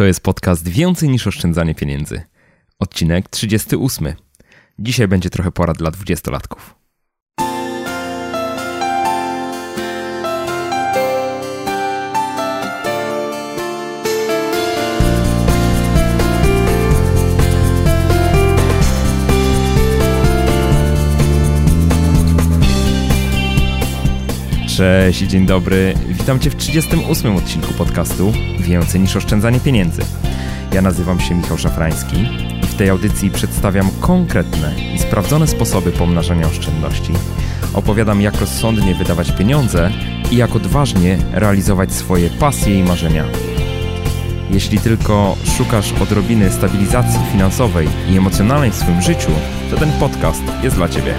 To jest podcast Więcej niż oszczędzanie pieniędzy. Odcinek 38. Dzisiaj będzie trochę pora dla dwudziestolatków. Cześć, dzień dobry. Witam Cię w 38 odcinku podcastu Więcej niż oszczędzanie pieniędzy. Ja nazywam się Michał Szafrański i w tej audycji przedstawiam konkretne i sprawdzone sposoby pomnażania oszczędności. Opowiadam, jak rozsądnie wydawać pieniądze i jak odważnie realizować swoje pasje i marzenia. Jeśli tylko szukasz odrobiny stabilizacji finansowej i emocjonalnej w swoim życiu, to ten podcast jest dla Ciebie.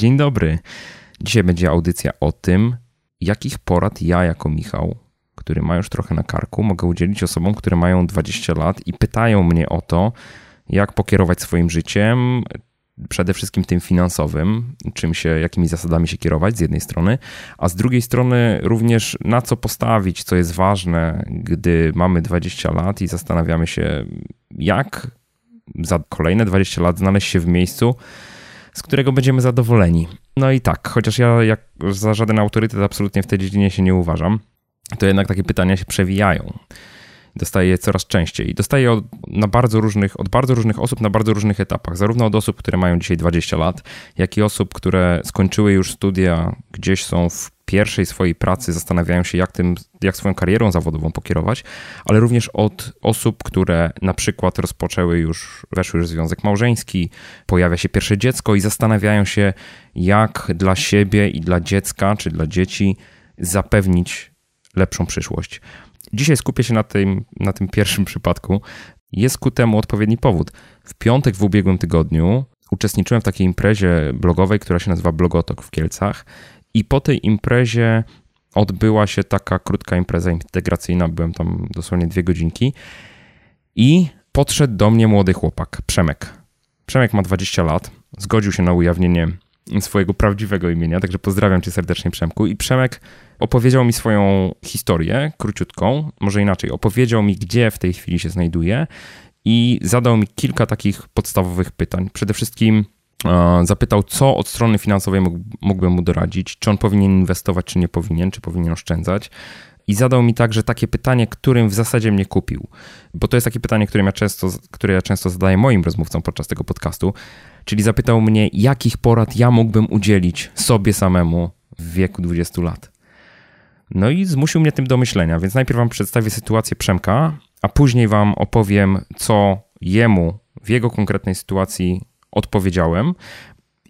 Dzień dobry. Dzisiaj będzie audycja o tym, jakich porad ja jako Michał, który ma już trochę na karku, mogę udzielić osobom, które mają 20 lat i pytają mnie o to, jak pokierować swoim życiem, przede wszystkim tym finansowym, czym się, jakimi zasadami się kierować z jednej strony, a z drugiej strony również na co postawić, co jest ważne, gdy mamy 20 lat i zastanawiamy się, jak za kolejne 20 lat znaleźć się w miejscu, z którego będziemy zadowoleni. No i tak, chociaż ja jak za żaden autorytet absolutnie w tej dziedzinie się nie uważam, to jednak takie pytania się przewijają. Dostaję je coraz częściej i dostaję od, na bardzo różnych, od bardzo różnych osób na bardzo różnych etapach. Zarówno od osób, które mają dzisiaj 20 lat, jak i osób, które skończyły już studia, gdzieś są w pierwszej swojej pracy, zastanawiają się, jak, tym, jak swoją karierą zawodową pokierować, ale również od osób, które na przykład rozpoczęły już, weszły już w związek małżeński, pojawia się pierwsze dziecko i zastanawiają się, jak dla siebie i dla dziecka, czy dla dzieci zapewnić lepszą przyszłość. Dzisiaj skupię się na tym, na tym pierwszym przypadku. Jest ku temu odpowiedni powód. W piątek w ubiegłym tygodniu uczestniczyłem w takiej imprezie blogowej, która się nazywa Blogotok w Kielcach i po tej imprezie odbyła się taka krótka impreza integracyjna, byłem tam dosłownie dwie godzinki. I podszedł do mnie młody chłopak, Przemek. Przemek ma 20 lat, zgodził się na ujawnienie swojego prawdziwego imienia, także pozdrawiam cię serdecznie Przemku. I Przemek opowiedział mi swoją historię, króciutką, może inaczej, opowiedział mi gdzie w tej chwili się znajduje i zadał mi kilka takich podstawowych pytań. Przede wszystkim zapytał, co od strony finansowej mógłbym mu doradzić, czy on powinien inwestować, czy nie powinien, czy powinien oszczędzać. I zadał mi także takie pytanie, którym w zasadzie mnie kupił. Bo to jest takie pytanie, które ja często, które ja często zadaję moim rozmówcom podczas tego podcastu. Czyli zapytał mnie, jakich porad ja mógłbym udzielić sobie samemu w wieku 20 lat. No i zmusił mnie tym do myślenia, więc najpierw wam przedstawię sytuację Przemka, a później wam opowiem, co jemu w jego konkretnej sytuacji odpowiedziałem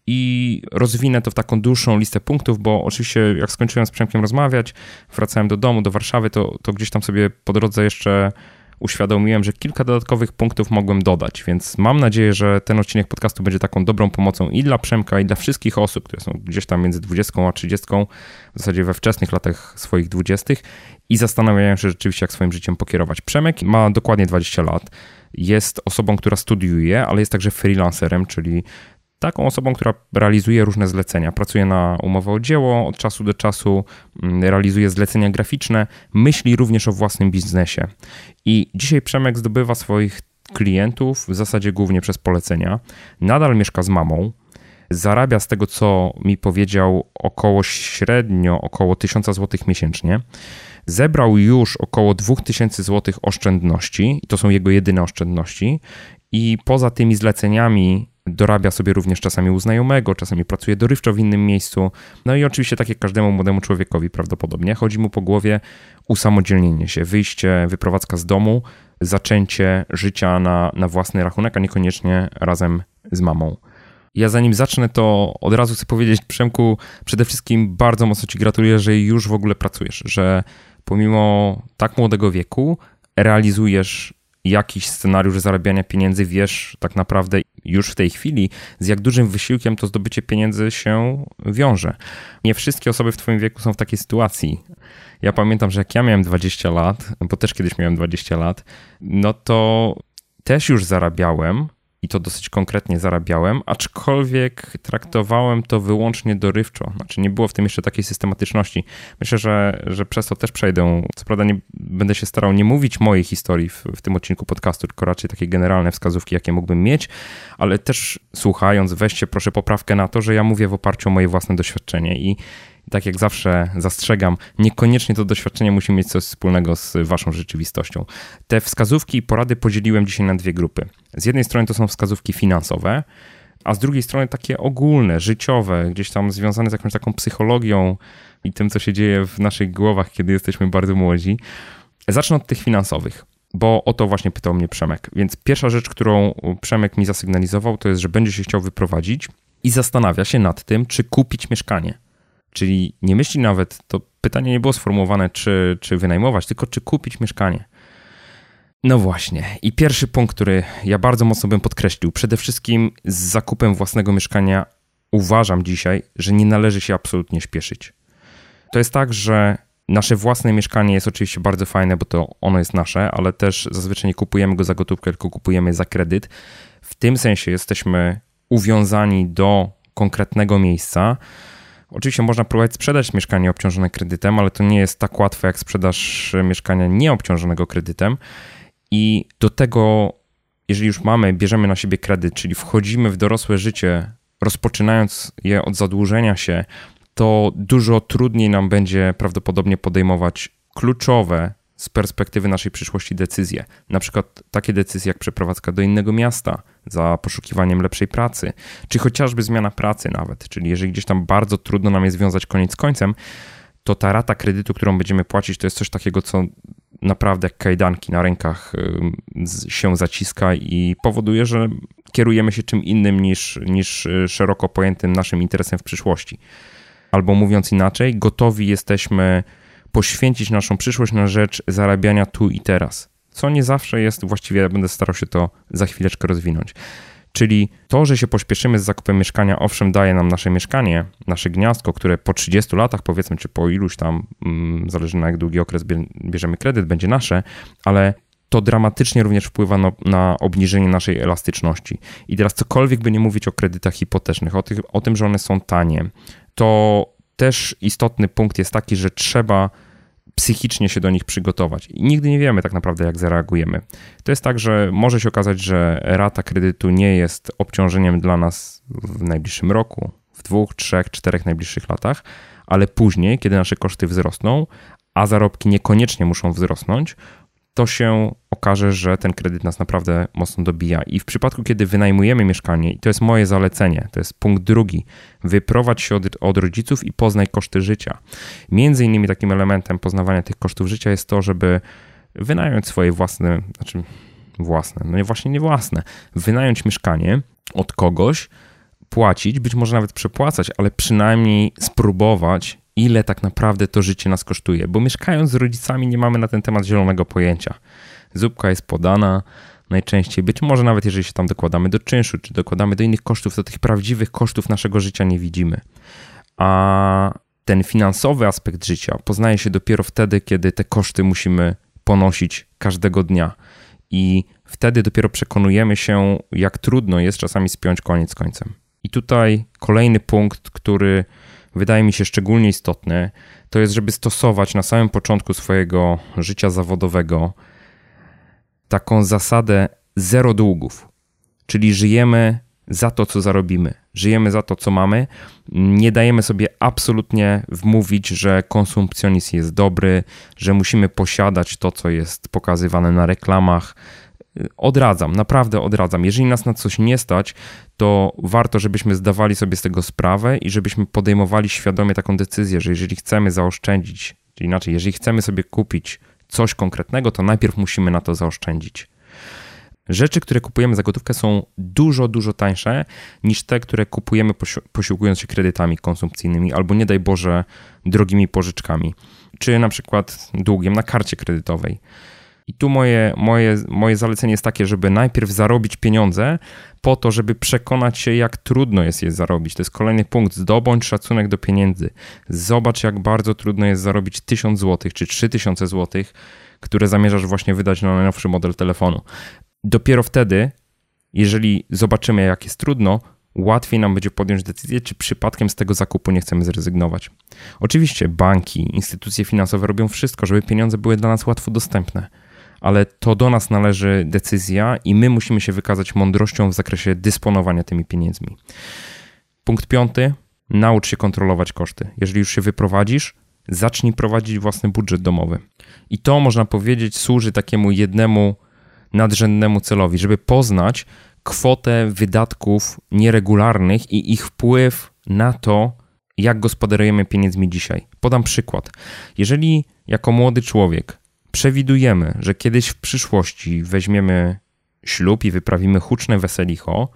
i rozwinę to w taką dłuższą listę punktów, bo oczywiście jak skończyłem z Przemkiem rozmawiać, wracałem do domu, do Warszawy, to, to gdzieś tam sobie po drodze jeszcze uświadomiłem, że kilka dodatkowych punktów mogłem dodać, więc mam nadzieję, że ten odcinek podcastu będzie taką dobrą pomocą i dla Przemka, i dla wszystkich osób, które są gdzieś tam między 20 a 30, w zasadzie we wczesnych latach swoich 20 i zastanawiają się rzeczywiście, jak swoim życiem pokierować. Przemek ma dokładnie 20 lat jest osobą, która studiuje, ale jest także freelancerem, czyli taką osobą, która realizuje różne zlecenia. Pracuje na umowę o dzieło, od czasu do czasu mm, realizuje zlecenia graficzne, myśli również o własnym biznesie. I dzisiaj Przemek zdobywa swoich klientów w zasadzie głównie przez polecenia. Nadal mieszka z mamą. Zarabia z tego, co mi powiedział, około średnio około 1000 zł miesięcznie. Zebrał już około 2000 zł oszczędności, to są jego jedyne oszczędności. I poza tymi zleceniami dorabia sobie również czasami u znajomego, czasami pracuje dorywczo w innym miejscu. No i oczywiście, tak jak każdemu młodemu człowiekowi prawdopodobnie, chodzi mu po głowie usamodzielnienie się, wyjście, wyprowadzka z domu, zaczęcie życia na, na własny rachunek, a niekoniecznie razem z mamą. Ja zanim zacznę, to od razu chcę powiedzieć, Przemku, przede wszystkim bardzo mocno Ci gratuluję, że już w ogóle pracujesz, że pomimo tak młodego wieku realizujesz jakiś scenariusz zarabiania pieniędzy, wiesz tak naprawdę już w tej chwili, z jak dużym wysiłkiem to zdobycie pieniędzy się wiąże. Nie wszystkie osoby w Twoim wieku są w takiej sytuacji. Ja pamiętam, że jak ja miałem 20 lat, bo też kiedyś miałem 20 lat, no to też już zarabiałem i to dosyć konkretnie zarabiałem, aczkolwiek traktowałem to wyłącznie dorywczo. Znaczy nie było w tym jeszcze takiej systematyczności. Myślę, że, że przez to też przejdę. Co prawda nie będę się starał nie mówić mojej historii w, w tym odcinku podcastu, tylko raczej takie generalne wskazówki, jakie mógłbym mieć, ale też słuchając, weźcie proszę poprawkę na to, że ja mówię w oparciu o moje własne doświadczenie i tak jak zawsze zastrzegam, niekoniecznie to doświadczenie musi mieć coś wspólnego z waszą rzeczywistością. Te wskazówki i porady podzieliłem dzisiaj na dwie grupy. Z jednej strony to są wskazówki finansowe, a z drugiej strony takie ogólne, życiowe, gdzieś tam związane z jakąś taką psychologią i tym, co się dzieje w naszych głowach, kiedy jesteśmy bardzo młodzi. Zacznę od tych finansowych bo o to właśnie pytał mnie Przemek. Więc pierwsza rzecz, którą Przemek mi zasygnalizował, to jest, że będzie się chciał wyprowadzić i zastanawia się nad tym, czy kupić mieszkanie. Czyli nie myśli nawet, to pytanie nie było sformułowane, czy, czy wynajmować, tylko czy kupić mieszkanie. No właśnie. I pierwszy punkt, który ja bardzo mocno bym podkreślił, przede wszystkim z zakupem własnego mieszkania uważam dzisiaj, że nie należy się absolutnie śpieszyć. To jest tak, że nasze własne mieszkanie jest oczywiście bardzo fajne, bo to ono jest nasze, ale też zazwyczaj nie kupujemy go za gotówkę, tylko kupujemy za kredyt. W tym sensie jesteśmy uwiązani do konkretnego miejsca, Oczywiście można próbować sprzedać mieszkanie obciążone kredytem, ale to nie jest tak łatwe jak sprzedaż mieszkania nieobciążonego kredytem. I do tego, jeżeli już mamy, bierzemy na siebie kredyt, czyli wchodzimy w dorosłe życie, rozpoczynając je od zadłużenia się, to dużo trudniej nam będzie prawdopodobnie podejmować kluczowe z perspektywy naszej przyszłości decyzje. Na przykład takie decyzje jak przeprowadzka do innego miasta za poszukiwaniem lepszej pracy, czy chociażby zmiana pracy nawet. Czyli jeżeli gdzieś tam bardzo trudno nam jest związać koniec z końcem, to ta rata kredytu, którą będziemy płacić, to jest coś takiego, co naprawdę jak kajdanki na rękach się zaciska i powoduje, że kierujemy się czym innym niż, niż y, szeroko pojętym naszym interesem w przyszłości. Albo mówiąc inaczej, gotowi jesteśmy poświęcić naszą przyszłość na rzecz zarabiania tu i teraz. Co nie zawsze jest, właściwie ja będę starał się to za chwileczkę rozwinąć. Czyli to, że się pośpieszymy z zakupem mieszkania, owszem, daje nam nasze mieszkanie, nasze gniazdko, które po 30 latach, powiedzmy, czy po iluś tam, mm, zależy na jak długi okres bierzemy kredyt, będzie nasze, ale to dramatycznie również wpływa no, na obniżenie naszej elastyczności. I teraz cokolwiek by nie mówić o kredytach hipotecznych, o, tych, o tym, że one są tanie, to też istotny punkt jest taki, że trzeba psychicznie się do nich przygotować. I nigdy nie wiemy tak naprawdę, jak zareagujemy. To jest tak, że może się okazać, że rata kredytu nie jest obciążeniem dla nas w najbliższym roku, w dwóch, trzech, czterech najbliższych latach, ale później, kiedy nasze koszty wzrosną, a zarobki niekoniecznie muszą wzrosnąć, to się okaże, że ten kredyt nas naprawdę mocno dobija. I w przypadku, kiedy wynajmujemy mieszkanie, i to jest moje zalecenie, to jest punkt drugi, wyprowadź się od, od rodziców i poznaj koszty życia. Między innymi takim elementem poznawania tych kosztów życia jest to, żeby wynająć swoje własne, znaczy własne, no nie właśnie nie własne, wynająć mieszkanie od kogoś, płacić, być może nawet przepłacać, ale przynajmniej spróbować ile tak naprawdę to życie nas kosztuje, bo mieszkając z rodzicami nie mamy na ten temat zielonego pojęcia. Zupka jest podana, najczęściej, być może nawet jeżeli się tam dokładamy do czynszu, czy dokładamy do innych kosztów, to tych prawdziwych kosztów naszego życia nie widzimy. A ten finansowy aspekt życia poznaje się dopiero wtedy, kiedy te koszty musimy ponosić każdego dnia. I wtedy dopiero przekonujemy się, jak trudno jest czasami spiąć koniec końcem. I tutaj kolejny punkt, który wydaje mi się szczególnie istotny, to jest, żeby stosować na samym początku swojego życia zawodowego taką zasadę zero długów. Czyli żyjemy za to, co zarobimy, żyjemy za to, co mamy. Nie dajemy sobie absolutnie wmówić, że konsumpcjonizm jest dobry, że musimy posiadać to, co jest pokazywane na reklamach, odradzam, naprawdę odradzam. Jeżeli nas na coś nie stać, to warto, żebyśmy zdawali sobie z tego sprawę i żebyśmy podejmowali świadomie taką decyzję, że jeżeli chcemy zaoszczędzić, czyli inaczej, jeżeli chcemy sobie kupić coś konkretnego, to najpierw musimy na to zaoszczędzić. Rzeczy, które kupujemy za gotówkę są dużo, dużo tańsze niż te, które kupujemy posiłkując się kredytami konsumpcyjnymi albo nie daj Boże drogimi pożyczkami, czy na przykład długiem na karcie kredytowej. I tu moje, moje, moje zalecenie jest takie, żeby najpierw zarobić pieniądze, po to, żeby przekonać się, jak trudno jest je zarobić. To jest kolejny punkt. Zdobądź szacunek do pieniędzy. Zobacz, jak bardzo trudno jest zarobić 1000 zł czy 3000 zł, które zamierzasz właśnie wydać na najnowszy model telefonu. Dopiero wtedy, jeżeli zobaczymy, jak jest trudno, łatwiej nam będzie podjąć decyzję, czy przypadkiem z tego zakupu nie chcemy zrezygnować. Oczywiście banki, instytucje finansowe robią wszystko, żeby pieniądze były dla nas łatwo dostępne ale to do nas należy decyzja i my musimy się wykazać mądrością w zakresie dysponowania tymi pieniędzmi. Punkt piąty. Naucz się kontrolować koszty. Jeżeli już się wyprowadzisz, zacznij prowadzić własny budżet domowy. I to można powiedzieć służy takiemu jednemu nadrzędnemu celowi, żeby poznać kwotę wydatków nieregularnych i ich wpływ na to, jak gospodarujemy pieniędzmi dzisiaj. Podam przykład. Jeżeli jako młody człowiek przewidujemy, że kiedyś w przyszłości weźmiemy ślub i wyprawimy huczne weselicho,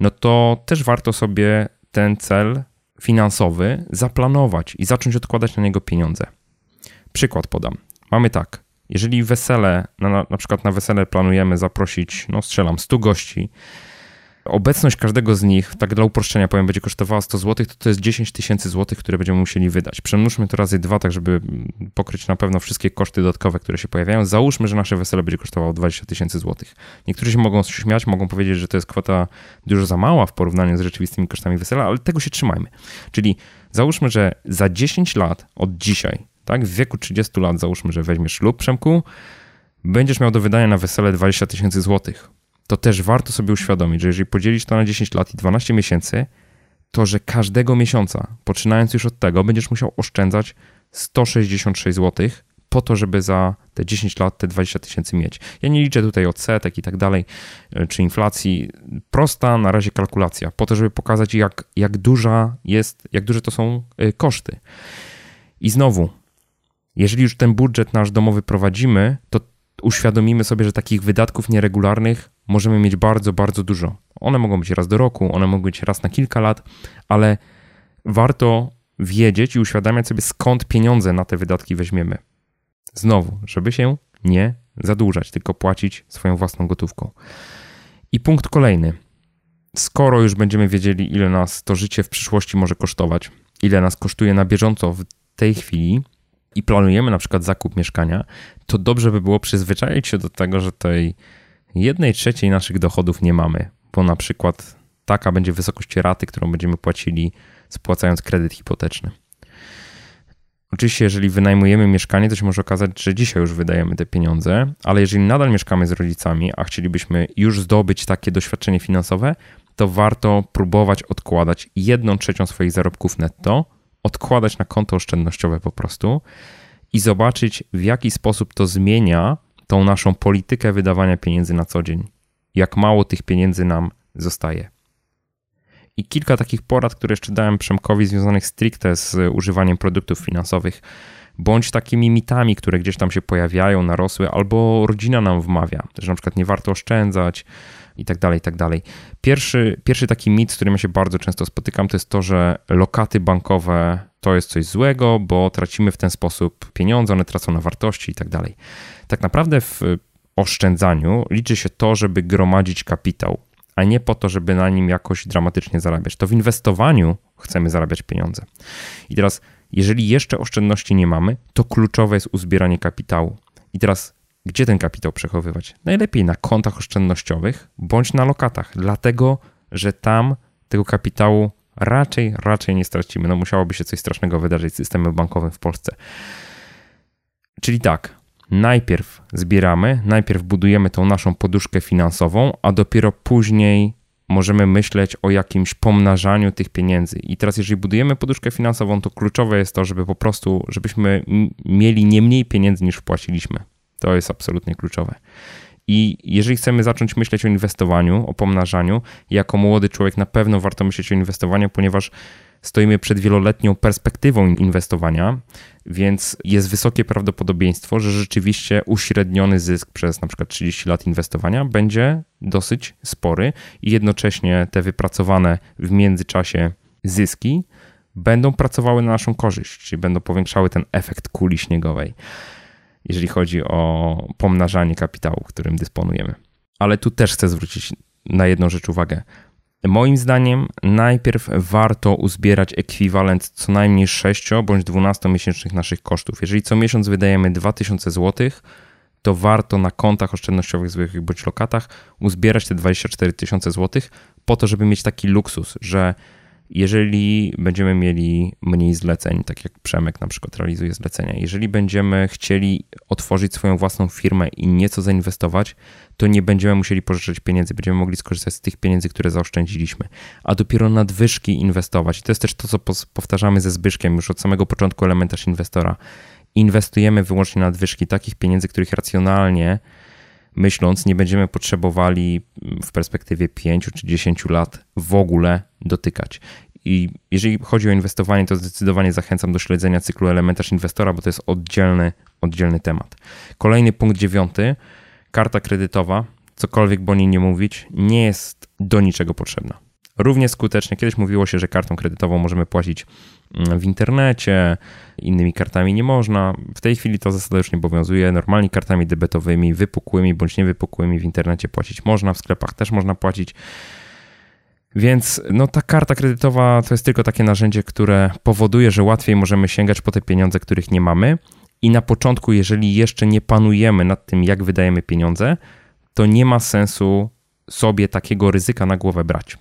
no to też warto sobie ten cel finansowy zaplanować i zacząć odkładać na niego pieniądze. Przykład podam. Mamy tak, jeżeli wesele, na, na przykład na wesele planujemy zaprosić, no strzelam, 100 gości, obecność każdego z nich, tak dla uproszczenia powiem, będzie kosztowała 100 zł, to to jest 10 tysięcy złotych, które będziemy musieli wydać. Przemnóżmy to razy dwa, tak żeby pokryć na pewno wszystkie koszty dodatkowe, które się pojawiają. Załóżmy, że nasze wesele będzie kosztowało 20 tysięcy złotych. Niektórzy się mogą śmiać, mogą powiedzieć, że to jest kwota dużo za mała w porównaniu z rzeczywistymi kosztami wesela, ale tego się trzymajmy. Czyli załóżmy, że za 10 lat od dzisiaj, tak, w wieku 30 lat załóżmy, że weźmiesz ślub, Przemku, będziesz miał do wydania na wesele 20 tysięcy złotych to też warto sobie uświadomić, że jeżeli podzielisz to na 10 lat i 12 miesięcy, to że każdego miesiąca, poczynając już od tego, będziesz musiał oszczędzać 166 zł po to, żeby za te 10 lat te 20 tysięcy mieć. Ja nie liczę tutaj odsetek i tak dalej, e, czy inflacji. Prosta na razie kalkulacja, po to, żeby pokazać, jak, jak duża jest, jak duże to są e, koszty. I znowu, jeżeli już ten budżet nasz domowy prowadzimy, to uświadomimy sobie, że takich wydatków nieregularnych możemy mieć bardzo, bardzo dużo. One mogą być raz do roku, one mogą być raz na kilka lat, ale warto wiedzieć i uświadamiać sobie, skąd pieniądze na te wydatki weźmiemy. Znowu, żeby się nie zadłużać, tylko płacić swoją własną gotówką. I punkt kolejny. Skoro już będziemy wiedzieli, ile nas to życie w przyszłości może kosztować, ile nas kosztuje na bieżąco w tej chwili, i planujemy na przykład zakup mieszkania, to dobrze by było przyzwyczaić się do tego, że tej jednej trzeciej naszych dochodów nie mamy, bo na przykład taka będzie wysokość raty, którą będziemy płacili spłacając kredyt hipoteczny. Oczywiście, jeżeli wynajmujemy mieszkanie, to się może okazać, że dzisiaj już wydajemy te pieniądze, ale jeżeli nadal mieszkamy z rodzicami, a chcielibyśmy już zdobyć takie doświadczenie finansowe, to warto próbować odkładać jedną trzecią swoich zarobków netto, odkładać na konto oszczędnościowe po prostu i zobaczyć, w jaki sposób to zmienia tą naszą politykę wydawania pieniędzy na co dzień. Jak mało tych pieniędzy nam zostaje. I kilka takich porad, które jeszcze dałem Przemkowi, związanych stricte z używaniem produktów finansowych, bądź takimi mitami, które gdzieś tam się pojawiają, narosły, albo rodzina nam wmawia, że na przykład nie warto oszczędzać i tak dalej, i tak dalej. Pierwszy, pierwszy taki mit, z którym ja się bardzo często spotykam, to jest to, że lokaty bankowe to jest coś złego, bo tracimy w ten sposób pieniądze, one tracą na wartości i tak dalej. Tak naprawdę w oszczędzaniu liczy się to, żeby gromadzić kapitał, a nie po to, żeby na nim jakoś dramatycznie zarabiać. To w inwestowaniu chcemy zarabiać pieniądze. I teraz, jeżeli jeszcze oszczędności nie mamy, to kluczowe jest uzbieranie kapitału. I teraz, gdzie ten kapitał przechowywać? Najlepiej na kontach oszczędnościowych bądź na lokatach, dlatego że tam tego kapitału raczej, raczej nie stracimy. No musiałoby się coś strasznego wydarzyć z systemem bankowym w Polsce. Czyli tak, najpierw zbieramy, najpierw budujemy tą naszą poduszkę finansową, a dopiero później możemy myśleć o jakimś pomnażaniu tych pieniędzy. I teraz, jeżeli budujemy poduszkę finansową, to kluczowe jest to, żeby po prostu, żebyśmy mieli nie mniej pieniędzy niż wpłaciliśmy. To jest absolutnie kluczowe. I jeżeli chcemy zacząć myśleć o inwestowaniu, o pomnażaniu, jako młody człowiek na pewno warto myśleć o inwestowaniu, ponieważ stoimy przed wieloletnią perspektywą inwestowania, więc jest wysokie prawdopodobieństwo, że rzeczywiście uśredniony zysk przez na przykład 30 lat inwestowania będzie dosyć spory i jednocześnie te wypracowane w międzyczasie zyski będą pracowały na naszą korzyść, czyli będą powiększały ten efekt kuli śniegowej. Jeżeli chodzi o pomnażanie kapitału, którym dysponujemy. Ale tu też chcę zwrócić na jedną rzecz uwagę. Moim zdaniem najpierw warto uzbierać ekwiwalent co najmniej 6 bądź 12 miesięcznych naszych kosztów. Jeżeli co miesiąc wydajemy 2000 zł, to warto na kontach oszczędnościowych zwykłych bądź lokatach uzbierać te 24 tysiące złotych po to, żeby mieć taki luksus, że jeżeli będziemy mieli mniej zleceń, tak jak Przemek na przykład realizuje zlecenia, jeżeli będziemy chcieli otworzyć swoją własną firmę i nieco zainwestować, to nie będziemy musieli pożyczyć pieniędzy, będziemy mogli skorzystać z tych pieniędzy, które zaoszczędziliśmy, a dopiero nadwyżki inwestować. I to jest też to, co powtarzamy ze Zbyszkiem już od samego początku elementarz inwestora. Inwestujemy wyłącznie nadwyżki takich pieniędzy, których racjonalnie myśląc, nie będziemy potrzebowali w perspektywie 5 czy 10 lat w ogóle dotykać. I jeżeli chodzi o inwestowanie, to zdecydowanie zachęcam do śledzenia cyklu elementarz inwestora, bo to jest oddzielny, oddzielny temat. Kolejny punkt dziewiąty. Karta kredytowa, cokolwiek bo niej nie mówić, nie jest do niczego potrzebna. Równie skutecznie, kiedyś mówiło się, że kartą kredytową możemy płacić w internecie, innymi kartami nie można. W tej chwili to zasada już nie obowiązuje. Normalnie kartami debetowymi, wypukłymi bądź niewypukłymi w internecie płacić można, w sklepach też można płacić. Więc no, ta karta kredytowa to jest tylko takie narzędzie, które powoduje, że łatwiej możemy sięgać po te pieniądze, których nie mamy. I na początku, jeżeli jeszcze nie panujemy nad tym, jak wydajemy pieniądze, to nie ma sensu sobie takiego ryzyka na głowę brać.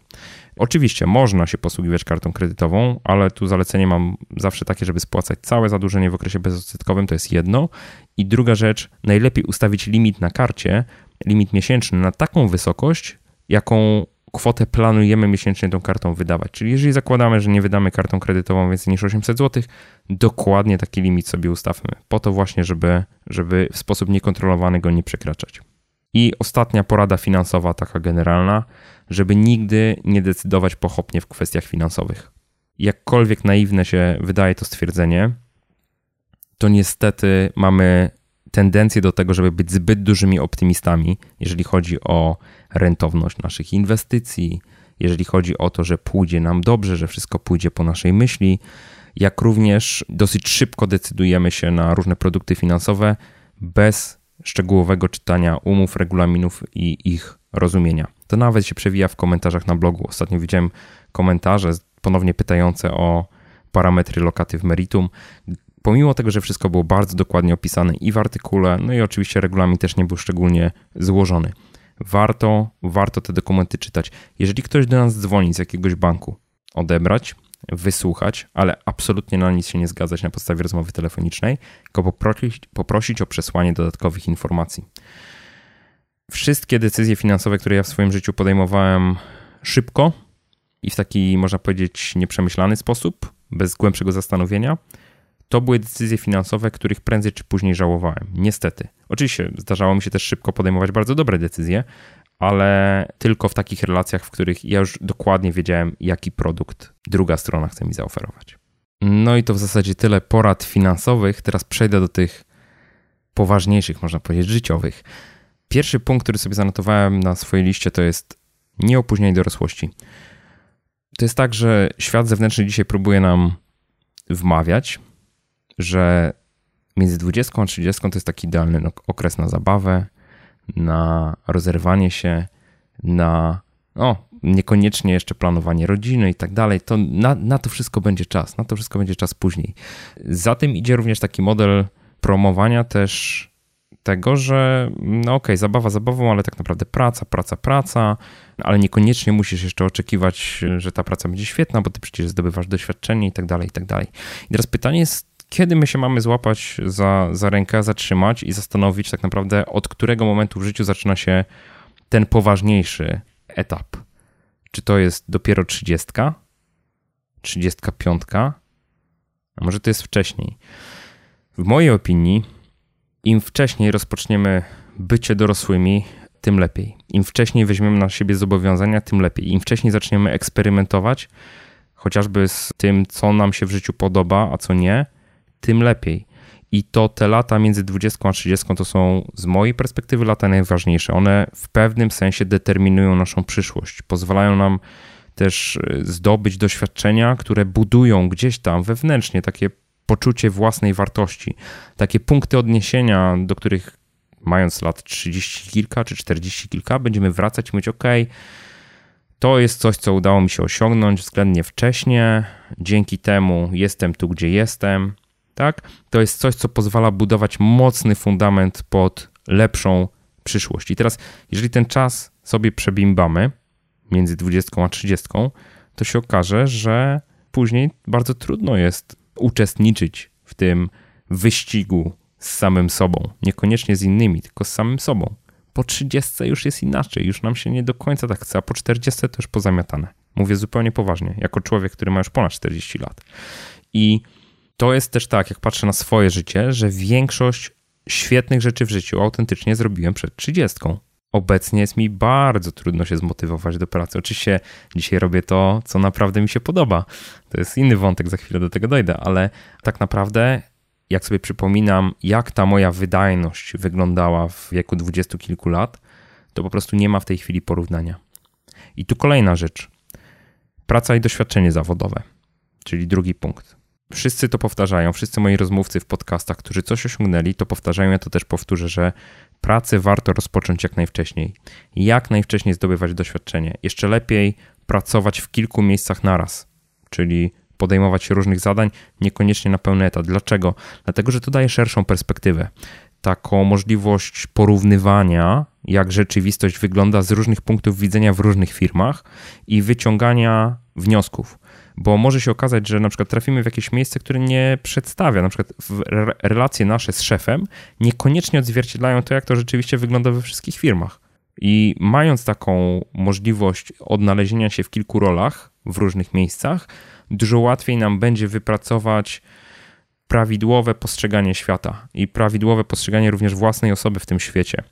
Oczywiście można się posługiwać kartą kredytową, ale tu zalecenie mam zawsze takie, żeby spłacać całe zadłużenie w okresie bezodsetkowym, to jest jedno. I druga rzecz, najlepiej ustawić limit na karcie, limit miesięczny na taką wysokość, jaką kwotę planujemy miesięcznie tą kartą wydawać. Czyli jeżeli zakładamy, że nie wydamy kartą kredytową więcej niż 800 zł, dokładnie taki limit sobie ustawmy. Po to właśnie, żeby, żeby w sposób niekontrolowany go nie przekraczać. I ostatnia porada finansowa, taka generalna, żeby nigdy nie decydować pochopnie w kwestiach finansowych. Jakkolwiek naiwne się wydaje to stwierdzenie, to niestety mamy tendencję do tego, żeby być zbyt dużymi optymistami, jeżeli chodzi o rentowność naszych inwestycji, jeżeli chodzi o to, że pójdzie nam dobrze, że wszystko pójdzie po naszej myśli, jak również dosyć szybko decydujemy się na różne produkty finansowe bez szczegółowego czytania umów, regulaminów i ich rozumienia. To nawet się przewija w komentarzach na blogu. Ostatnio widziałem komentarze ponownie pytające o parametry lokaty w meritum. Pomimo tego, że wszystko było bardzo dokładnie opisane i w artykule, no i oczywiście regulamin też nie był szczególnie złożony. Warto, warto te dokumenty czytać. Jeżeli ktoś do nas dzwoni z jakiegoś banku, odebrać, wysłuchać, ale absolutnie na nic się nie zgadzać na podstawie rozmowy telefonicznej, tylko poprosić, poprosić o przesłanie dodatkowych informacji. Wszystkie decyzje finansowe, które ja w swoim życiu podejmowałem szybko i w taki, można powiedzieć, nieprzemyślany sposób, bez głębszego zastanowienia, to były decyzje finansowe, których prędzej czy później żałowałem. Niestety. Oczywiście zdarzało mi się też szybko podejmować bardzo dobre decyzje, ale tylko w takich relacjach, w których ja już dokładnie wiedziałem, jaki produkt druga strona chce mi zaoferować. No i to w zasadzie tyle porad finansowych. Teraz przejdę do tych poważniejszych, można powiedzieć, życiowych. Pierwszy punkt, który sobie zanotowałem na swojej liście, to jest nieopóźnienie dorosłości. To jest tak, że świat zewnętrzny dzisiaj próbuje nam wmawiać, że między 20 a 30 to jest taki idealny okres na zabawę, na rozerwanie się, na no, niekoniecznie jeszcze planowanie rodziny i tak dalej, to na, na to wszystko będzie czas, na to wszystko będzie czas później. Za tym idzie również taki model promowania też tego, że no okej, okay, zabawa zabawą, ale tak naprawdę praca, praca, praca, ale niekoniecznie musisz jeszcze oczekiwać, że ta praca będzie świetna, bo ty przecież zdobywasz doświadczenie i tak dalej, i tak dalej. I teraz pytanie jest kiedy my się mamy złapać za, za rękę, zatrzymać i zastanowić tak naprawdę, od którego momentu w życiu zaczyna się ten poważniejszy etap. Czy to jest dopiero 30, 35, a może to jest wcześniej. W mojej opinii, im wcześniej rozpoczniemy bycie dorosłymi, tym lepiej. Im wcześniej weźmiemy na siebie zobowiązania, tym lepiej. Im wcześniej zaczniemy eksperymentować, chociażby z tym, co nam się w życiu podoba, a co nie, tym lepiej. I to te lata między 20 a 30 to są z mojej perspektywy lata najważniejsze. One w pewnym sensie determinują naszą przyszłość, pozwalają nam też y, zdobyć doświadczenia, które budują gdzieś tam wewnętrznie takie poczucie własnej wartości. Takie punkty odniesienia, do których mając lat 30 kilka czy 40 kilka, będziemy wracać i mówić: OK, to jest coś, co udało mi się osiągnąć względnie wcześnie. Dzięki temu jestem tu, gdzie jestem. Tak? To jest coś, co pozwala budować mocny fundament pod lepszą przyszłość. I teraz, jeżeli ten czas sobie przebimbamy między 20 a 30, to się okaże, że później bardzo trudno jest uczestniczyć w tym wyścigu z samym sobą. Niekoniecznie z innymi, tylko z samym sobą. Po 30 już jest inaczej, już nam się nie do końca tak chce, a po 40 to już pozamiatane. Mówię zupełnie poważnie, jako człowiek, który ma już ponad 40 lat. I to jest też tak, jak patrzę na swoje życie, że większość świetnych rzeczy w życiu autentycznie zrobiłem przed 30. Obecnie jest mi bardzo trudno się zmotywować do pracy. Oczywiście dzisiaj robię to, co naprawdę mi się podoba. To jest inny wątek, za chwilę do tego dojdę, ale tak naprawdę, jak sobie przypominam, jak ta moja wydajność wyglądała w wieku dwudziestu kilku lat, to po prostu nie ma w tej chwili porównania. I tu kolejna rzecz. Praca i doświadczenie zawodowe, czyli drugi punkt. Wszyscy to powtarzają, wszyscy moi rozmówcy w podcastach, którzy coś osiągnęli, to powtarzają. Ja to też powtórzę, że pracę warto rozpocząć jak najwcześniej. Jak najwcześniej zdobywać doświadczenie. Jeszcze lepiej pracować w kilku miejscach naraz, czyli podejmować różnych zadań, niekoniecznie na pełny etat. Dlaczego? Dlatego, że to daje szerszą perspektywę. Taką możliwość porównywania, jak rzeczywistość wygląda z różnych punktów widzenia w różnych firmach i wyciągania wniosków bo może się okazać, że na przykład trafimy w jakieś miejsce, które nie przedstawia, na przykład relacje nasze z szefem niekoniecznie odzwierciedlają to, jak to rzeczywiście wygląda we wszystkich firmach. I mając taką możliwość odnalezienia się w kilku rolach w różnych miejscach, dużo łatwiej nam będzie wypracować prawidłowe postrzeganie świata i prawidłowe postrzeganie również własnej osoby w tym świecie.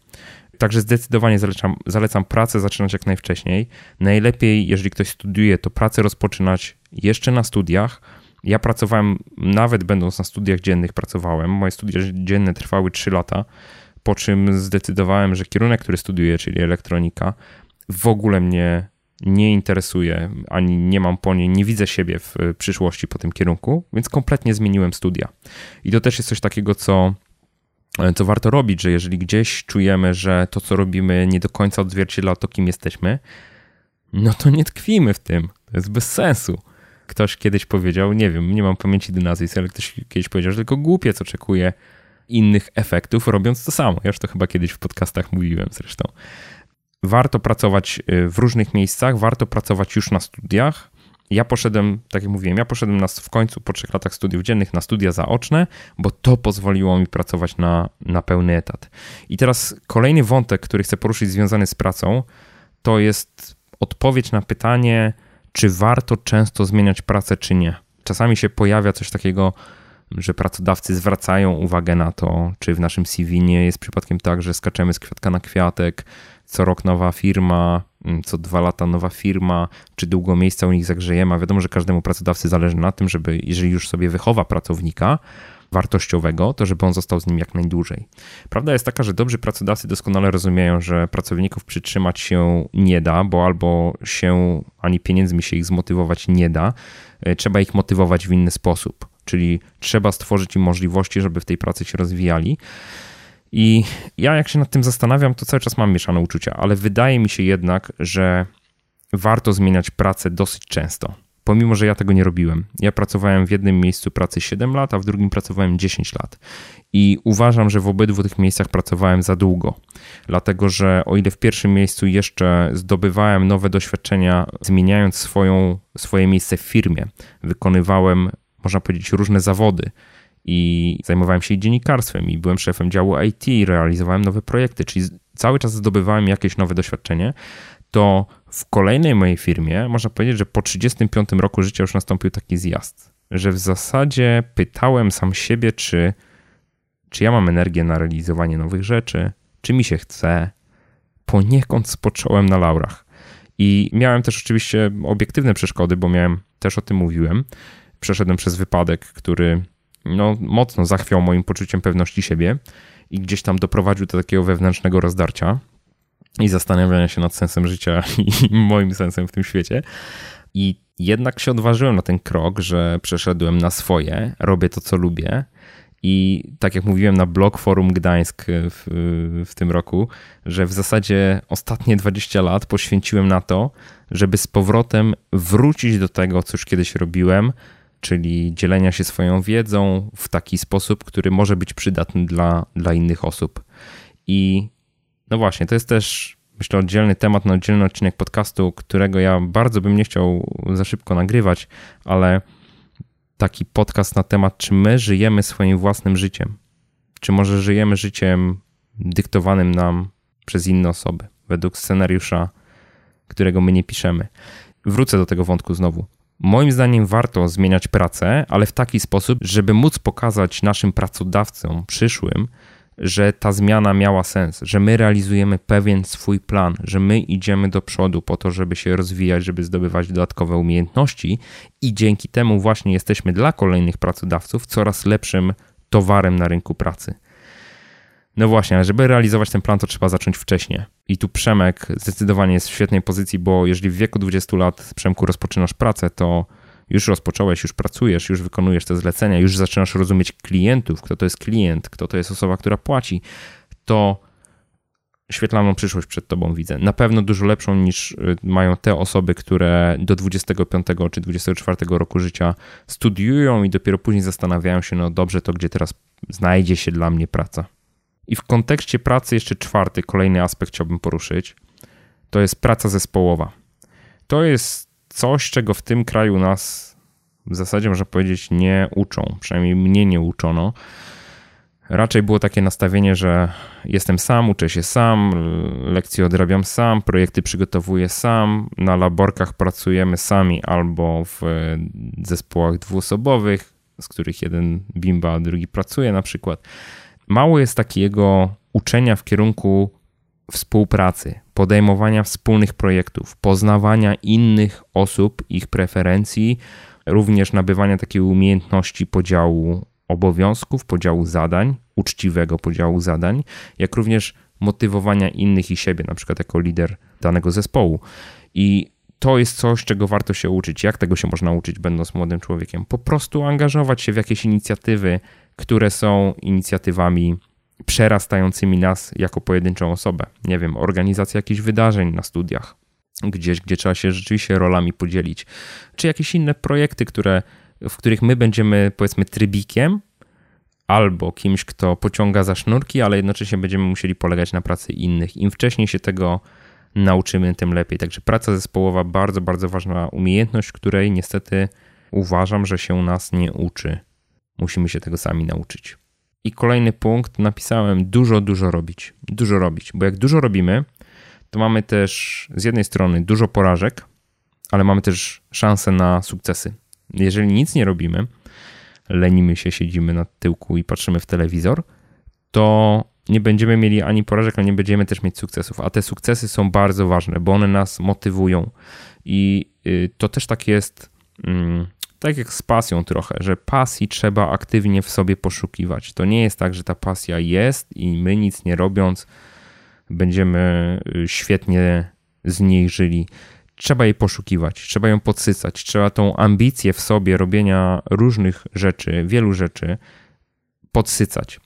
Także zdecydowanie zalecam, zalecam pracę zaczynać jak najwcześniej. Najlepiej, jeżeli ktoś studiuje, to pracę rozpoczynać jeszcze na studiach. Ja pracowałem, nawet będąc na studiach dziennych, pracowałem. Moje studia dzienne trwały 3 lata, po czym zdecydowałem, że kierunek, który studiuję, czyli elektronika, w ogóle mnie nie interesuje, ani nie mam po niej, nie widzę siebie w przyszłości po tym kierunku, więc kompletnie zmieniłem studia. I to też jest coś takiego, co co warto robić, że jeżeli gdzieś czujemy, że to, co robimy, nie do końca odzwierciedla to, kim jesteśmy, no to nie tkwimy w tym. To jest bez sensu. Ktoś kiedyś powiedział, nie wiem, nie mam pamięci dynazji, ale ktoś kiedyś powiedział, że tylko głupiec oczekuje innych efektów, robiąc to samo. Ja już to chyba kiedyś w podcastach mówiłem zresztą. Warto pracować y, w różnych miejscach, warto pracować już na studiach, ja poszedłem, tak jak mówiłem, ja poszedłem na, w końcu po trzech latach studiów dziennych na studia zaoczne, bo to pozwoliło mi pracować na, na pełny etat. I teraz kolejny wątek, który chcę poruszyć związany z pracą, to jest odpowiedź na pytanie, czy warto często zmieniać pracę, czy nie. Czasami się pojawia coś takiego, że pracodawcy zwracają uwagę na to, czy w naszym CV nie jest przypadkiem tak, że skaczemy z kwiatka na kwiatek, co rok nowa firma, co dwa lata nowa firma, czy długo miejsca u nich zagrzejemy. A wiadomo, że każdemu pracodawcy zależy na tym, żeby, jeżeli już sobie wychowa pracownika, wartościowego, to żeby on został z nim jak najdłużej. Prawda jest taka, że dobrzy pracodawcy doskonale rozumieją, że pracowników przytrzymać się nie da, bo albo się ani pieniędzmi się ich zmotywować nie da, e, trzeba ich motywować w inny sposób, czyli trzeba stworzyć im możliwości, żeby w tej pracy się rozwijali. I ja, jak się nad tym zastanawiam, to cały czas mam mieszane uczucia, ale wydaje mi się jednak, że warto zmieniać pracę dosyć często. Pomimo, że ja tego nie robiłem. Ja pracowałem w jednym miejscu pracy 7 lat, a w drugim pracowałem 10 lat. I uważam, że w obydwu tych miejscach pracowałem za długo. Dlatego, że o ile w pierwszym miejscu jeszcze zdobywałem nowe doświadczenia, zmieniając swoją, swoje miejsce w firmie, wykonywałem, można powiedzieć, różne zawody i zajmowałem się dziennikarstwem i byłem szefem działu IT, realizowałem nowe projekty, czyli cały czas zdobywałem jakieś nowe doświadczenie, to w kolejnej mojej firmie można powiedzieć, że po 35 roku życia już nastąpił taki zjazd, że w zasadzie pytałem sam siebie, czy, czy ja mam energię na realizowanie nowych rzeczy, czy mi się chce. Poniekąd spocząłem na laurach. I miałem też oczywiście obiektywne przeszkody, bo miałem, też o tym mówiłem, przeszedłem przez wypadek, który no, mocno zachwiał moim poczuciem pewności siebie i gdzieś tam doprowadził do takiego wewnętrznego rozdarcia i zastanawiania się nad sensem życia i moim sensem w tym świecie. I Jednak się odważyłem na ten krok, że przeszedłem na swoje, robię to, co lubię. I tak jak mówiłem na blog Forum Gdańsk w, w tym roku, że w zasadzie ostatnie 20 lat poświęciłem na to, żeby z powrotem wrócić do tego, co już kiedyś robiłem, czyli dzielenia się swoją wiedzą w taki sposób, który może być przydatny dla, dla innych osób. I no właśnie, to jest też myślę oddzielny temat na oddzielny odcinek podcastu, którego ja bardzo bym nie chciał za szybko nagrywać, ale taki podcast na temat, czy my żyjemy swoim własnym życiem, czy może żyjemy życiem dyktowanym nam przez inne osoby, według scenariusza, którego my nie piszemy. Wrócę do tego wątku znowu. Moim zdaniem warto zmieniać pracę, ale w taki sposób, żeby móc pokazać naszym pracodawcom przyszłym, że ta zmiana miała sens, że my realizujemy pewien swój plan, że my idziemy do przodu po to, żeby się rozwijać, żeby zdobywać dodatkowe umiejętności i dzięki temu właśnie jesteśmy dla kolejnych pracodawców coraz lepszym towarem na rynku pracy. No właśnie, ale żeby realizować ten plan, to trzeba zacząć wcześniej. I tu Przemek zdecydowanie jest w świetnej pozycji, bo jeżeli w wieku 20 lat, Przemku, rozpoczynasz pracę, to już rozpocząłeś, już pracujesz, już wykonujesz te zlecenia, już zaczynasz rozumieć klientów, kto to jest klient, kto to jest osoba, która płaci, to świetlaną przyszłość przed tobą widzę. Na pewno dużo lepszą niż y, mają te osoby, które do 25 czy 24 roku życia studiują i dopiero później zastanawiają się, no dobrze, to gdzie teraz znajdzie się dla mnie praca. I w kontekście pracy jeszcze czwarty, kolejny aspekt chciałbym poruszyć. To jest praca zespołowa. To jest coś, czego w tym kraju nas w zasadzie można powiedzieć nie uczą, przynajmniej mnie nie uczono. Raczej było takie nastawienie, że jestem sam, uczę się sam, lekcje odrabiam sam, projekty przygotowuję sam, na laborkach pracujemy sami albo w zespołach dwuosobowych, z których jeden bimba, a drugi pracuje na przykład. Mało jest takiego uczenia w kierunku współpracy, podejmowania wspólnych projektów, poznawania innych osób, ich preferencji, również nabywania takiej umiejętności podziału obowiązków, podziału zadań, uczciwego podziału zadań, jak również motywowania innych i siebie, na przykład jako lider danego zespołu. I to jest coś, czego warto się uczyć. Jak tego się można uczyć, będąc młodym człowiekiem? Po prostu angażować się w jakieś inicjatywy, które są inicjatywami przerastającymi nas jako pojedynczą osobę. Nie wiem, organizacja jakichś wydarzeń na studiach, gdzieś, gdzie trzeba się rzeczywiście rolami podzielić, czy jakieś inne projekty, które, w których my będziemy, powiedzmy, trybikiem albo kimś, kto pociąga za sznurki, ale jednocześnie będziemy musieli polegać na pracy innych. Im wcześniej się tego nauczymy, tym lepiej. Także praca zespołowa bardzo, bardzo ważna umiejętność, której niestety uważam, że się nas nie uczy. Musimy się tego sami nauczyć. I kolejny punkt, napisałem dużo, dużo robić. Dużo robić, bo jak dużo robimy, to mamy też z jednej strony dużo porażek, ale mamy też szansę na sukcesy. Jeżeli nic nie robimy, lenimy się, siedzimy na tyłku i patrzymy w telewizor, to nie będziemy mieli ani porażek, ale nie będziemy też mieć sukcesów. A te sukcesy są bardzo ważne, bo one nas motywują. I y, to też tak jest mm, tak jak z pasją trochę, że pasji trzeba aktywnie w sobie poszukiwać. To nie jest tak, że ta pasja jest i my nic nie robiąc będziemy y, świetnie z niej żyli. Trzeba jej poszukiwać, trzeba ją podsycać, trzeba tą ambicję w sobie robienia różnych rzeczy, wielu rzeczy podsycać.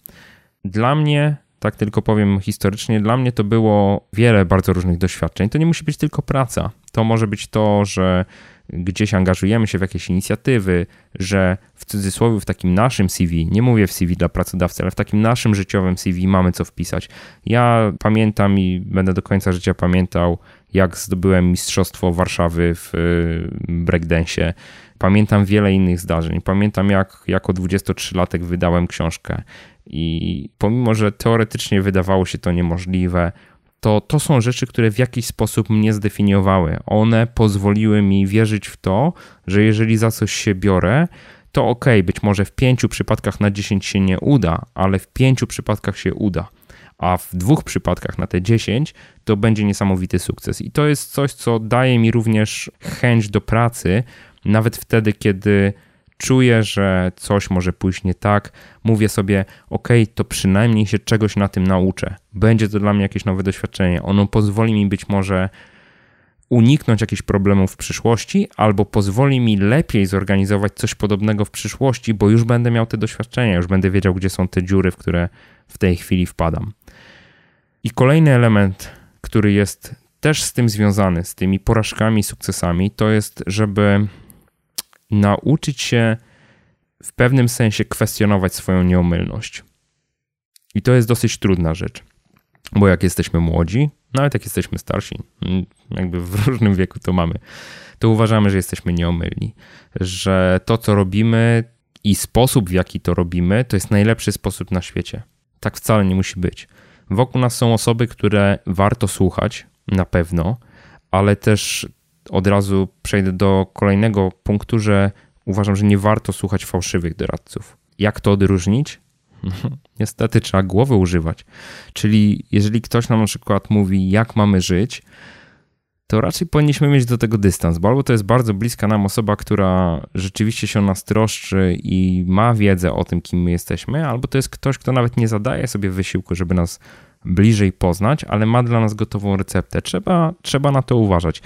Dla mnie, tak tylko powiem historycznie, dla mnie to było wiele bardzo różnych doświadczeń. To nie musi być tylko praca. To może być to, że gdzieś angażujemy się w jakieś inicjatywy, że w cudzysłowie w takim naszym CV, nie mówię w CV dla pracodawcy, ale w takim naszym życiowym CV mamy co wpisać. Ja pamiętam i będę do końca życia pamiętał, jak zdobyłem Mistrzostwo Warszawy w y, breakdance. Pamiętam wiele innych zdarzeń. Pamiętam, jak jako 23-latek wydałem książkę. I pomimo, że teoretycznie wydawało się to niemożliwe, to to są rzeczy, które w jakiś sposób mnie zdefiniowały. One pozwoliły mi wierzyć w to, że jeżeli za coś się biorę, to ok, być może w pięciu przypadkach na dziesięć się nie uda, ale w pięciu przypadkach się uda. A w dwóch przypadkach na te dziesięć to będzie niesamowity sukces. I to jest coś, co daje mi również chęć do pracy, nawet wtedy, kiedy czuję, że coś może pójść nie tak, mówię sobie, ok, to przynajmniej się czegoś na tym nauczę. Będzie to dla mnie jakieś nowe doświadczenie. Ono pozwoli mi być może uniknąć jakichś problemów w przyszłości, albo pozwoli mi lepiej zorganizować coś podobnego w przyszłości, bo już będę miał te doświadczenia, już będę wiedział, gdzie są te dziury, w które w tej chwili wpadam. I kolejny element, który jest też z tym związany, z tymi porażkami, sukcesami, to jest, żeby nauczyć się w pewnym sensie kwestionować swoją nieomylność. I to jest dosyć trudna rzecz, bo jak jesteśmy młodzi, nawet jak jesteśmy starsi, mm, jakby w różnym wieku to mamy, to uważamy, że jesteśmy nieomylni, że to, co robimy i sposób, w jaki to robimy, to jest najlepszy sposób na świecie. Tak wcale nie musi być. Wokół nas są osoby, które warto słuchać, na pewno, ale też od razu przejdę do kolejnego punktu, że uważam, że nie warto słuchać fałszywych doradców. Jak to odróżnić? Niestety trzeba głowy używać. Czyli jeżeli ktoś nam na przykład mówi, jak mamy żyć, to raczej powinniśmy mieć do tego dystans, bo albo to jest bardzo bliska nam osoba, która rzeczywiście się o nas troszczy i ma wiedzę o tym, kim my jesteśmy, albo to jest ktoś, kto nawet nie zadaje sobie wysiłku, żeby nas bliżej poznać, ale ma dla nas gotową receptę. Trzeba, trzeba na to uważać.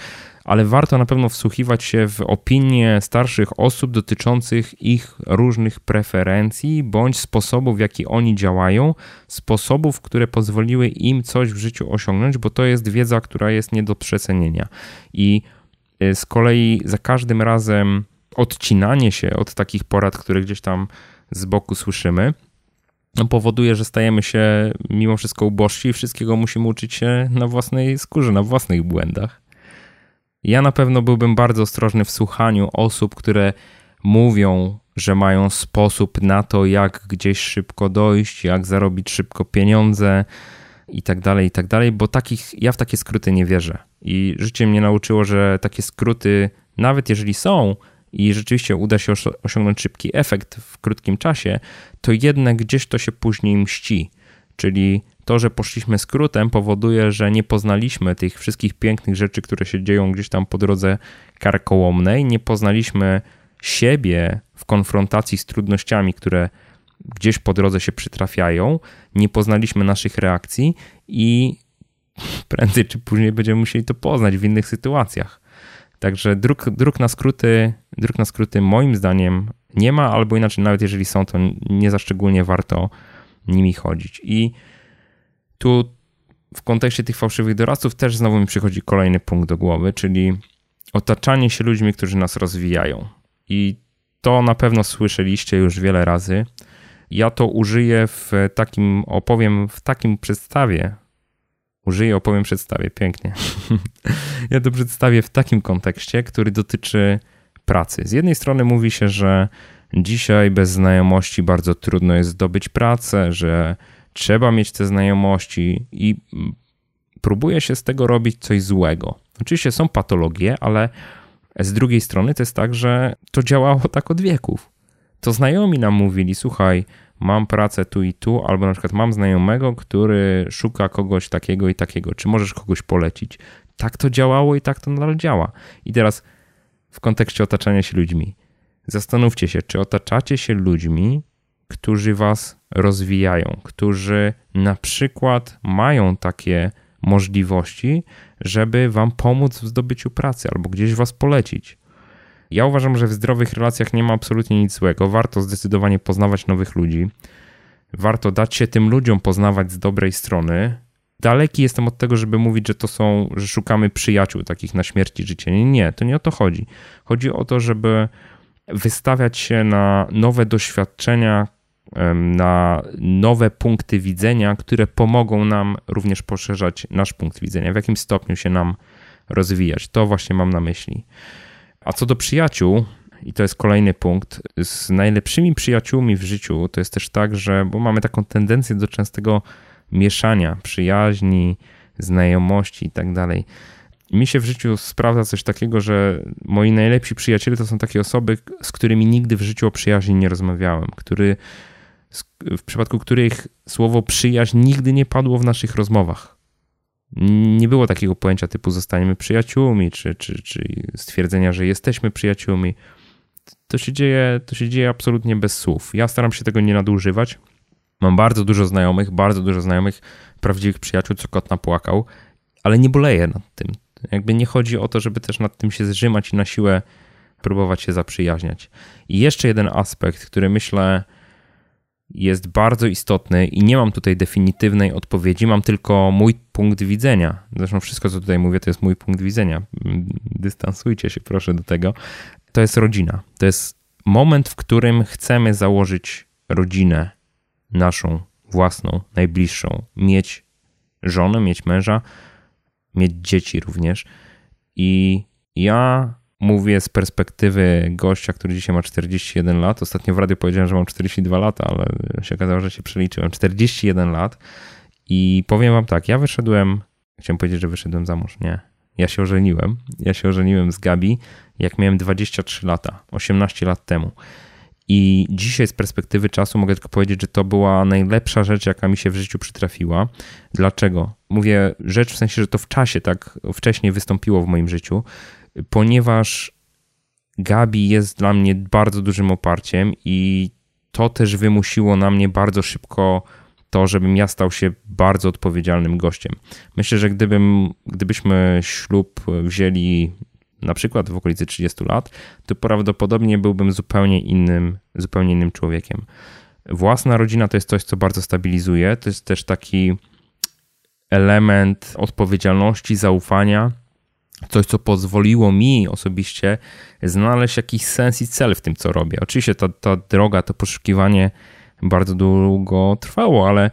Ale warto na pewno wsłuchiwać się w opinie starszych osób dotyczących ich różnych preferencji bądź sposobów, w jaki oni działają, sposobów, które pozwoliły im coś w życiu osiągnąć, bo to jest wiedza, która jest nie do przecenienia. I y, z kolei za każdym razem odcinanie się od takich porad, które gdzieś tam z boku słyszymy, no, powoduje, że stajemy się mimo wszystko ubożsi i wszystkiego musimy uczyć się na własnej skórze, na własnych błędach. Ja na pewno byłbym bardzo ostrożny w słuchaniu osób, które mówią, że mają sposób na to, jak gdzieś szybko dojść, jak zarobić szybko pieniądze i tak dalej, i tak dalej, bo takich, ja w takie skróty nie wierzę. I życie mnie nauczyło, że takie skróty, nawet jeżeli są, i rzeczywiście uda się osiągnąć szybki efekt w krótkim czasie, to jednak gdzieś to się później mści. Czyli to, że poszliśmy skrótem, powoduje, że nie poznaliśmy tych wszystkich pięknych rzeczy, które się dzieją gdzieś tam po drodze karkołomnej, nie poznaliśmy siebie w konfrontacji z trudnościami, które gdzieś po drodze się przytrafiają, nie poznaliśmy naszych reakcji i prędzej czy później będziemy musieli to poznać w innych sytuacjach. Także dróg, na skróty, dróg na skróty moim zdaniem nie ma, albo inaczej, nawet jeżeli są, to nie za szczególnie warto nimi chodzić. I tu w kontekście tych fałszywych doradców też znowu mi przychodzi kolejny punkt do głowy, czyli otaczanie się ludźmi, którzy nas rozwijają. I to na pewno słyszeliście już wiele razy. Ja to użyję w takim, opowiem w takim przedstawie, użyję, opowiem, przedstawię. Pięknie. ja to przedstawię w takim kontekście, który dotyczy pracy. Z jednej strony mówi się, że dzisiaj bez znajomości bardzo trudno jest zdobyć pracę, że trzeba mieć te znajomości i próbuje się z tego robić coś złego. Oczywiście są patologie, ale z drugiej strony to jest tak, że to działało tak od wieków. To znajomi nam mówili, słuchaj, mam pracę tu i tu, albo na przykład mam znajomego, który szuka kogoś takiego i takiego, czy możesz kogoś polecić. Tak to działało i tak to nadal działa. I teraz w kontekście otaczania się ludźmi. Zastanówcie się, czy otaczacie się ludźmi, którzy was rozwijają, którzy na przykład mają takie możliwości, żeby wam pomóc w zdobyciu pracy albo gdzieś was polecić. Ja uważam, że w zdrowych relacjach nie ma absolutnie nic złego. Warto zdecydowanie poznawać nowych ludzi. Warto dać się tym ludziom poznawać z dobrej strony. Daleki jestem od tego, żeby mówić, że to są, że szukamy przyjaciół takich na śmierci życia. Nie, nie, to nie o to chodzi. Chodzi o to, żeby wystawiać się na nowe doświadczenia, na nowe punkty widzenia, które pomogą nam również poszerzać nasz punkt widzenia, w jakim stopniu się nam rozwijać. To właśnie mam na myśli. A co do przyjaciół, i to jest kolejny punkt, z najlepszymi przyjaciółmi w życiu to jest też tak, że, bo mamy taką tendencję do częstego mieszania przyjaźni, znajomości i tak dalej. Mi się w życiu sprawdza coś takiego, że moi najlepsi przyjaciele to są takie osoby, z którymi nigdy w życiu o przyjaźni nie rozmawiałem, który, w przypadku których słowo przyjaźń nigdy nie padło w naszych rozmowach nie było takiego pojęcia typu zostaniemy przyjaciółmi, czy, czy, czy stwierdzenia, że jesteśmy przyjaciółmi. To się, dzieje, to się dzieje absolutnie bez słów. Ja staram się tego nie nadużywać. Mam bardzo dużo znajomych, bardzo dużo znajomych, prawdziwych przyjaciół, co kot napłakał, ale nie boleję nad tym. Jakby nie chodzi o to, żeby też nad tym się zrzymać i na siłę próbować się zaprzyjaźniać. I jeszcze jeden aspekt, który myślę jest bardzo istotny i nie mam tutaj definitywnej odpowiedzi, mam tylko mój punkt widzenia. Zresztą wszystko, co tutaj mówię, to jest mój punkt widzenia. Dystansujcie się proszę do tego. To jest rodzina. To jest moment, w którym chcemy założyć rodzinę naszą, własną, najbliższą, mieć żonę, mieć męża, mieć dzieci również. I ja mówię z perspektywy gościa, który dzisiaj ma 41 lat. Ostatnio w radiu powiedziałem, że mam 42 lata, ale się okazało, że się przeliczyłem. 41 lat i powiem wam tak, ja wyszedłem, chciałem powiedzieć, że wyszedłem za mąż, nie. Ja się ożeniłem. Ja się ożeniłem z Gabi, jak miałem 23 lata, 18 lat temu. I dzisiaj z perspektywy czasu mogę tylko powiedzieć, że to była najlepsza rzecz, jaka mi się w życiu przytrafiła. Dlaczego? Mówię rzecz w sensie, że to w czasie tak wcześniej wystąpiło w moim życiu, ponieważ Gabi jest dla mnie bardzo dużym oparciem i to też wymusiło na mnie bardzo szybko to, żebym ja stał się bardzo odpowiedzialnym gościem. Myślę, że gdybym, gdybyśmy ślub wzięli na przykład w okolicy 30 lat, to prawdopodobnie byłbym zupełnie innym, zupełnie innym człowiekiem. Własna rodzina to jest coś, co bardzo stabilizuje. To jest też taki element odpowiedzialności, zaufania. Coś, co pozwoliło mi osobiście znaleźć jakiś sens i cel w tym, co robię. Oczywiście ta, ta droga, to poszukiwanie bardzo długo trwało, ale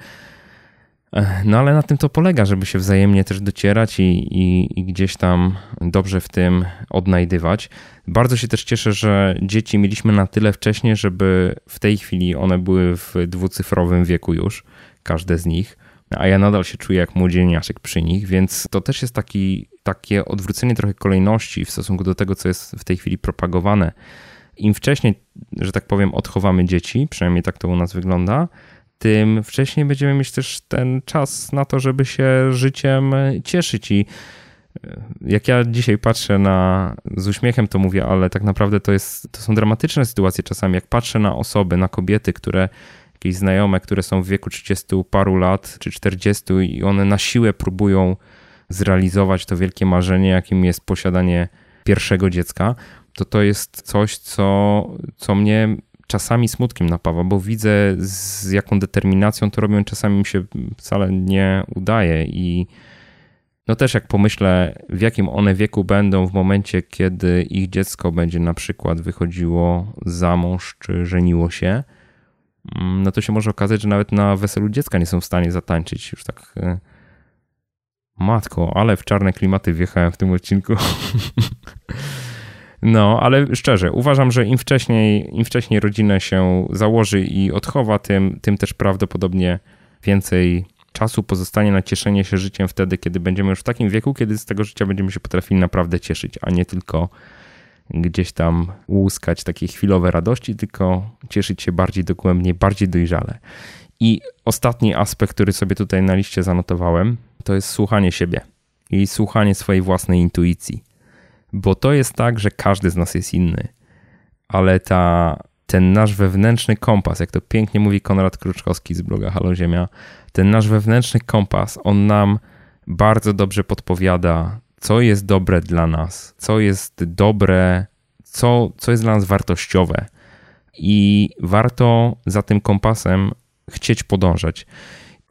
no ale na tym to polega, żeby się wzajemnie też docierać i, i, i, gdzieś tam dobrze w tym odnajdywać. Bardzo się też cieszę, że dzieci mieliśmy na tyle wcześnie, żeby w tej chwili one były w dwucyfrowym wieku już, każde z nich, a ja nadal się czuję jak młodzieniaszek przy nich, więc to też jest taki, takie odwrócenie trochę kolejności w stosunku do tego, co jest w tej chwili propagowane. Im wcześniej, że tak powiem, odchowamy dzieci, przynajmniej tak to u nas wygląda, tym wcześniej będziemy mieć też ten czas na to, żeby się życiem cieszyć. I e, jak ja dzisiaj patrzę na, z uśmiechem to mówię, ale tak naprawdę to, jest, to są dramatyczne sytuacje czasami. Jak patrzę na osoby, na kobiety, które jakieś znajome, które są w wieku 30 paru lat czy 40 i one na siłę próbują zrealizować to wielkie marzenie, jakim jest posiadanie pierwszego dziecka, to to jest coś, co, co mnie czasami smutkiem napawa, bo widzę z jaką determinacją to robią, czasami mi się wcale nie udaje i no też jak pomyślę, w jakim one wieku będą w momencie, kiedy ich dziecko będzie na przykład wychodziło za mąż czy żeniło się, mm, no to się może okazać, że nawet na weselu dziecka nie są w stanie zatańczyć. Już tak e, matko, ale w czarne klimaty wjechałem w tym odcinku. No, ale szczerze, uważam, że im wcześniej, im wcześniej rodzinę się założy i odchowa, tym, tym też prawdopodobnie więcej czasu pozostanie na cieszenie się życiem wtedy, kiedy będziemy już w takim wieku, kiedy z tego życia będziemy się potrafili naprawdę cieszyć, a nie tylko gdzieś tam łuskać takie chwilowe radości, tylko cieszyć się bardziej dogłębnie, bardziej dojrzale. I ostatni aspekt, który sobie tutaj na liście zanotowałem, to jest słuchanie siebie i słuchanie swojej własnej intuicji bo to jest tak, że każdy z nas jest inny, ale ta, ten nasz wewnętrzny kompas, jak to pięknie mówi Konrad Kruczkowski z bloga Halo Ziemia, ten nasz wewnętrzny kompas, on nam bardzo dobrze podpowiada, co jest dobre dla nas, co jest dobre, co, co jest dla nas wartościowe. I warto za tym kompasem chcieć podążać.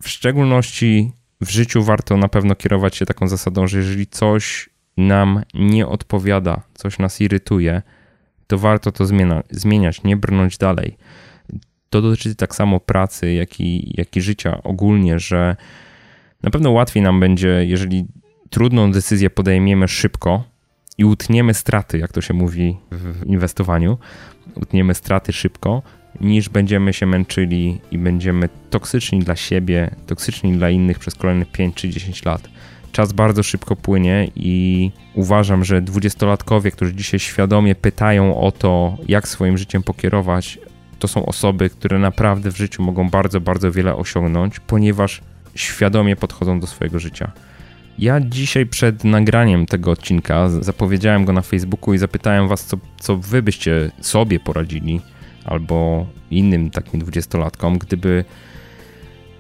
W szczególności w życiu warto na pewno kierować się taką zasadą, że jeżeli coś nam nie odpowiada, coś nas irytuje, to warto to zmienia, zmieniać, nie brnąć dalej. To dotyczy tak samo pracy, jak i, jak i życia ogólnie, że na pewno łatwiej nam będzie, jeżeli trudną decyzję podejmiemy szybko i utniemy straty, jak to się mówi w inwestowaniu, utniemy straty szybko, niż będziemy się męczyli i będziemy toksyczni dla siebie, toksyczni dla innych przez kolejne 5 czy 10 lat czas bardzo szybko płynie i uważam, że dwudziestolatkowie, którzy dzisiaj świadomie pytają o to, jak swoim życiem pokierować, to są osoby, które naprawdę w życiu mogą bardzo, bardzo wiele osiągnąć, ponieważ świadomie podchodzą do swojego życia. Ja dzisiaj przed nagraniem tego odcinka zapowiedziałem go na Facebooku i zapytałem was, co, co wy byście sobie poradzili albo innym takim dwudziestolatkom, gdyby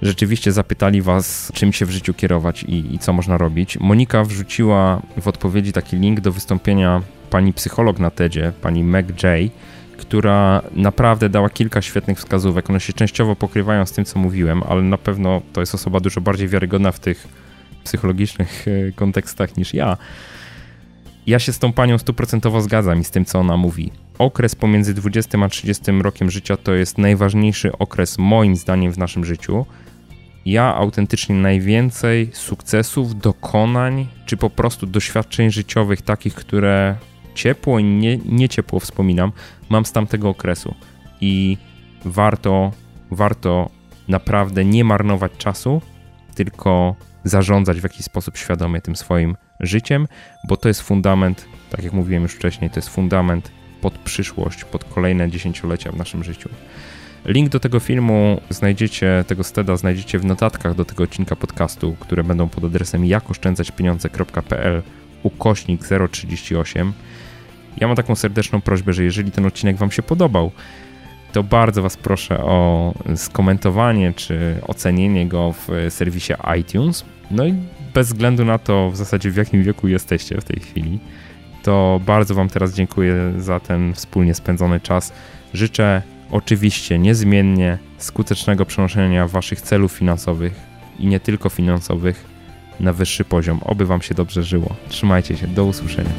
rzeczywiście zapytali Was, czym się w życiu kierować i, i co można robić. Monika wrzuciła w odpowiedzi taki link do wystąpienia pani psycholog na TEDzie, pani Meg J., która naprawdę dała kilka świetnych wskazówek. One się częściowo pokrywają z tym, co mówiłem, ale na pewno to jest osoba dużo bardziej wiarygodna w tych psychologicznych e, kontekstach niż ja. Ja się z tą panią stuprocentowo zgadzam i z tym, co ona mówi. Okres pomiędzy 20 a 30 rokiem życia to jest najważniejszy okres, moim zdaniem, w naszym życiu. Ja autentycznie najwięcej sukcesów, dokonań, czy po prostu doświadczeń życiowych, takich, które ciepło i nie, nie ciepło wspominam, mam z tamtego okresu. I warto, warto naprawdę nie marnować czasu, tylko zarządzać w jakiś sposób świadomie tym swoim życiem, bo to jest fundament, tak jak mówiłem już wcześniej, to jest fundament pod przyszłość, pod kolejne dziesięciolecia w naszym życiu. Link do tego filmu znajdziecie, tego steda znajdziecie w notatkach do tego odcinka podcastu, które będą pod adresem jakoszczędzaćpieniądze.pl ukośnik 038. Ja mam taką serdeczną prośbę, że jeżeli ten odcinek Wam się podobał, to bardzo Was proszę o skomentowanie czy ocenienie go w serwisie iTunes. No i bez względu na to w zasadzie w jakim wieku jesteście w tej chwili, to bardzo Wam teraz dziękuję za ten wspólnie spędzony czas. Życzę oczywiście niezmiennie skutecznego przenoszenia Waszych celów finansowych i nie tylko finansowych na wyższy poziom. Oby Wam się dobrze żyło. Trzymajcie się, do usłyszenia.